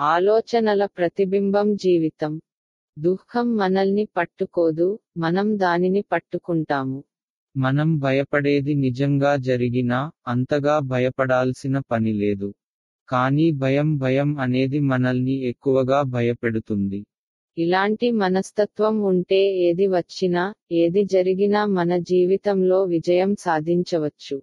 ఆలోచనల ప్రతిబింబం జీవితం. దుఃఖం మనల్ని పట్టుకోదు మనం దానిని పట్టుకుంటాము. మనం భయపడేది నిజంగా జరిగినా అంతగా భయపడాల్సిన పని లేదు. కానీ భయం భయం అనేది మనల్ని ఎక్కువగా భయపెడుతుంది. ఇలాంటి మనస్తత్వం ఉంటే ఏది వచ్చినా ఏది జరిగినా మన జీవితంలో విజయం సాధించవచ్చు.